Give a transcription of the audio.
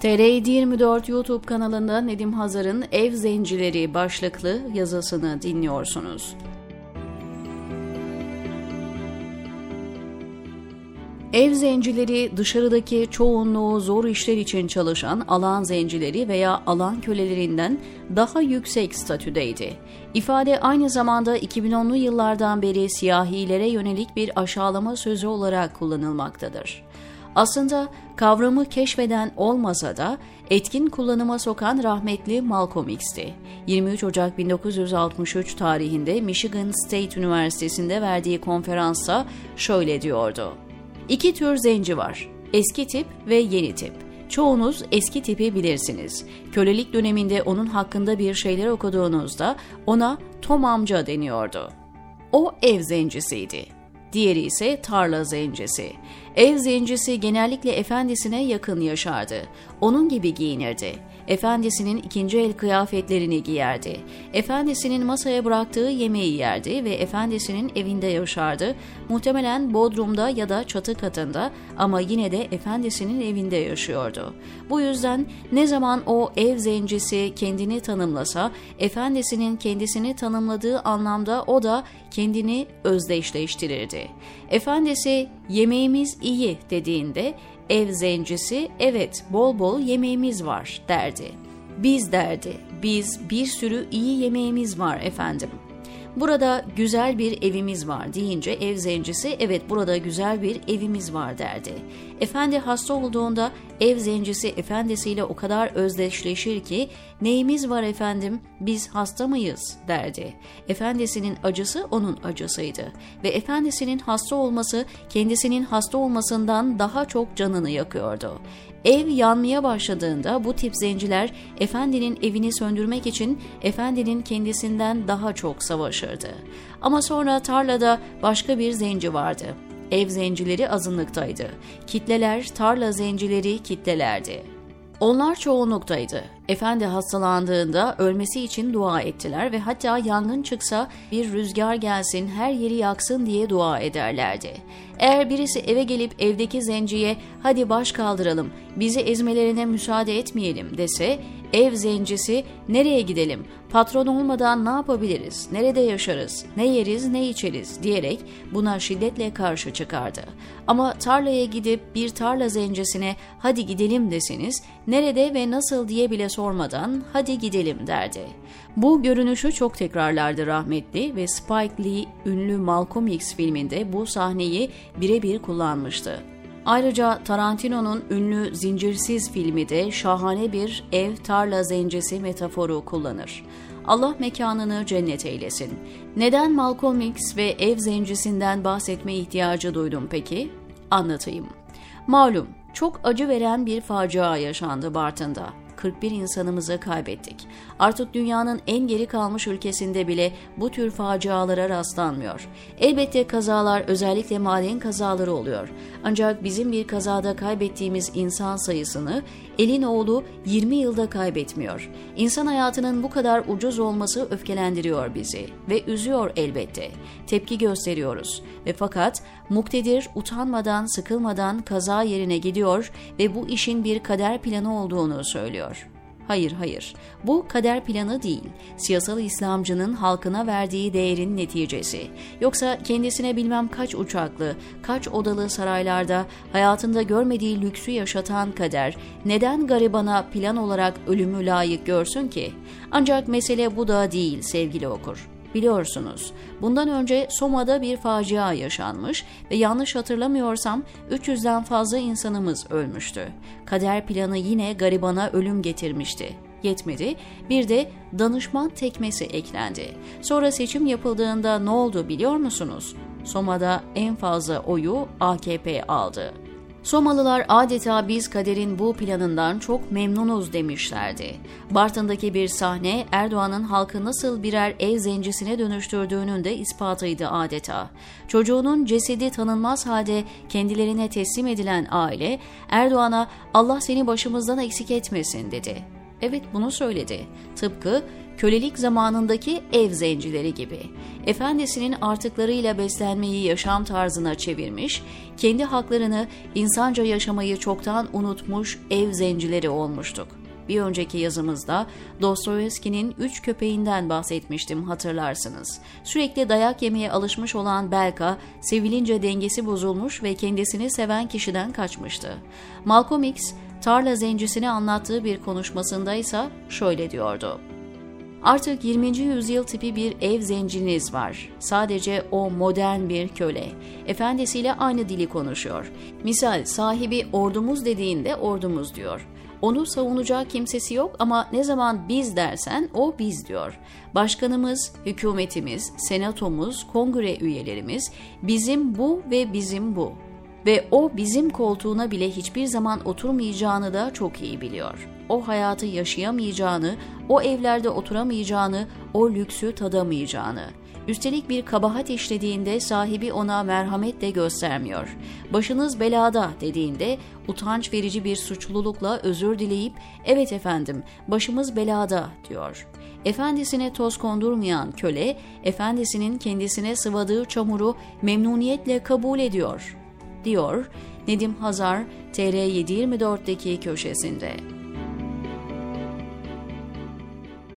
TR24 YouTube kanalında Nedim Hazar'ın Ev Zencileri başlıklı yazısını dinliyorsunuz. Ev zencileri dışarıdaki çoğunluğu zor işler için çalışan alan zencileri veya alan kölelerinden daha yüksek statüdeydi. İfade aynı zamanda 2010'lu yıllardan beri siyahilere yönelik bir aşağılama sözü olarak kullanılmaktadır. Aslında kavramı keşfeden olmasa da etkin kullanıma sokan rahmetli Malcolm X'ti. 23 Ocak 1963 tarihinde Michigan State Üniversitesi'nde verdiği konferansa şöyle diyordu. İki tür zenci var. Eski tip ve yeni tip. Çoğunuz eski tipi bilirsiniz. Kölelik döneminde onun hakkında bir şeyler okuduğunuzda ona Tom amca deniyordu. O ev zencisiydi. Diğeri ise tarla zencisi. Ev zencisi genellikle efendisine yakın yaşardı. Onun gibi giyinirdi. Efendisinin ikinci el kıyafetlerini giyerdi. Efendisinin masaya bıraktığı yemeği yerdi ve efendisinin evinde yaşardı. Muhtemelen bodrumda ya da çatı katında ama yine de efendisinin evinde yaşıyordu. Bu yüzden ne zaman o ev zencisi kendini tanımlasa, efendisinin kendisini tanımladığı anlamda o da kendini özdeşleştirirdi. Efendisi yemeğimiz iyi dediğinde ev zencisi evet bol bol yemeğimiz var derdi. Biz derdi, biz bir sürü iyi yemeğimiz var efendim. Burada güzel bir evimiz var deyince ev zencisi evet burada güzel bir evimiz var derdi. Efendi hasta olduğunda ev zencisi efendisiyle o kadar özdeşleşir ki neyimiz var efendim biz hasta mıyız derdi. Efendisinin acısı onun acısıydı ve efendisinin hasta olması kendisinin hasta olmasından daha çok canını yakıyordu. Ev yanmaya başladığında bu tip zenciler efendinin evini söndürmek için efendinin kendisinden daha çok savaşırdı. Ama sonra tarlada başka bir zenci vardı. Ev zencileri azınlıktaydı. Kitleler tarla zencileri kitlelerdi. Onlar çoğunluktaydı. Efendi hastalandığında ölmesi için dua ettiler ve hatta yangın çıksa bir rüzgar gelsin her yeri yaksın diye dua ederlerdi. Eğer birisi eve gelip evdeki zenciye hadi baş kaldıralım bizi ezmelerine müsaade etmeyelim dese ev zencisi nereye gidelim patron olmadan ne yapabiliriz nerede yaşarız ne yeriz ne içeriz diyerek buna şiddetle karşı çıkardı. Ama tarlaya gidip bir tarla zencisine hadi gidelim deseniz nerede ve nasıl diye bile sormadan hadi gidelim derdi. Bu görünüşü çok tekrarlardı rahmetli ve Spike Lee ünlü Malcolm X filminde bu sahneyi birebir kullanmıştı. Ayrıca Tarantino'nun ünlü Zincirsiz filmi de şahane bir ev tarla zencesi metaforu kullanır. Allah mekanını cennet eylesin. Neden Malcolm X ve ev zencisinden bahsetme ihtiyacı duydum peki? Anlatayım. Malum çok acı veren bir facia yaşandı Bartın'da. 41 insanımızı kaybettik. Artık dünyanın en geri kalmış ülkesinde bile bu tür facialara rastlanmıyor. Elbette kazalar özellikle maden kazaları oluyor. Ancak bizim bir kazada kaybettiğimiz insan sayısını elin oğlu 20 yılda kaybetmiyor. İnsan hayatının bu kadar ucuz olması öfkelendiriyor bizi ve üzüyor elbette. Tepki gösteriyoruz ve fakat muktedir utanmadan sıkılmadan kaza yerine gidiyor ve bu işin bir kader planı olduğunu söylüyor. Hayır hayır. Bu kader planı değil. Siyasal İslamcının halkına verdiği değerin neticesi. Yoksa kendisine bilmem kaç uçaklı, kaç odalı saraylarda hayatında görmediği lüksü yaşatan kader neden garibana plan olarak ölümü layık görsün ki? Ancak mesele bu da değil sevgili okur. Biliyorsunuz, bundan önce Soma'da bir facia yaşanmış ve yanlış hatırlamıyorsam 300'den fazla insanımız ölmüştü. Kader planı yine garibana ölüm getirmişti. Yetmedi, bir de danışman tekmesi eklendi. Sonra seçim yapıldığında ne oldu biliyor musunuz? Soma'da en fazla oyu AKP aldı. Somalılar adeta biz kaderin bu planından çok memnunuz demişlerdi. Bartın'daki bir sahne Erdoğan'ın halkı nasıl birer ev zencisine dönüştürdüğünün de ispatıydı adeta. Çocuğunun cesedi tanınmaz halde kendilerine teslim edilen aile Erdoğan'a Allah seni başımızdan eksik etmesin dedi. Evet bunu söyledi. Tıpkı kölelik zamanındaki ev zencileri gibi. Efendisinin artıklarıyla beslenmeyi yaşam tarzına çevirmiş, kendi haklarını insanca yaşamayı çoktan unutmuş ev zencileri olmuştuk. Bir önceki yazımızda Dostoyevski'nin üç köpeğinden bahsetmiştim hatırlarsınız. Sürekli dayak yemeye alışmış olan Belka, sevilince dengesi bozulmuş ve kendisini seven kişiden kaçmıştı. Malcolm X, tarla zencisini anlattığı bir konuşmasında ise şöyle diyordu. Artık 20. yüzyıl tipi bir ev zenciniz var. Sadece o modern bir köle. Efendisiyle aynı dili konuşuyor. Misal sahibi ordumuz dediğinde ordumuz diyor. Onu savunacak kimsesi yok ama ne zaman biz dersen o biz diyor. Başkanımız, hükümetimiz, senatomuz, kongre üyelerimiz bizim bu ve bizim bu. Ve o bizim koltuğuna bile hiçbir zaman oturmayacağını da çok iyi biliyor. O hayatı yaşayamayacağını, o evlerde oturamayacağını, o lüksü tadamayacağını. Üstelik bir kabahat işlediğinde sahibi ona merhamet de göstermiyor. Başınız belada dediğinde utanç verici bir suçlulukla özür dileyip evet efendim başımız belada diyor. Efendisine toz kondurmayan köle, efendisinin kendisine sıvadığı çamuru memnuniyetle kabul ediyor, diyor Nedim Hazar TR724'deki köşesinde.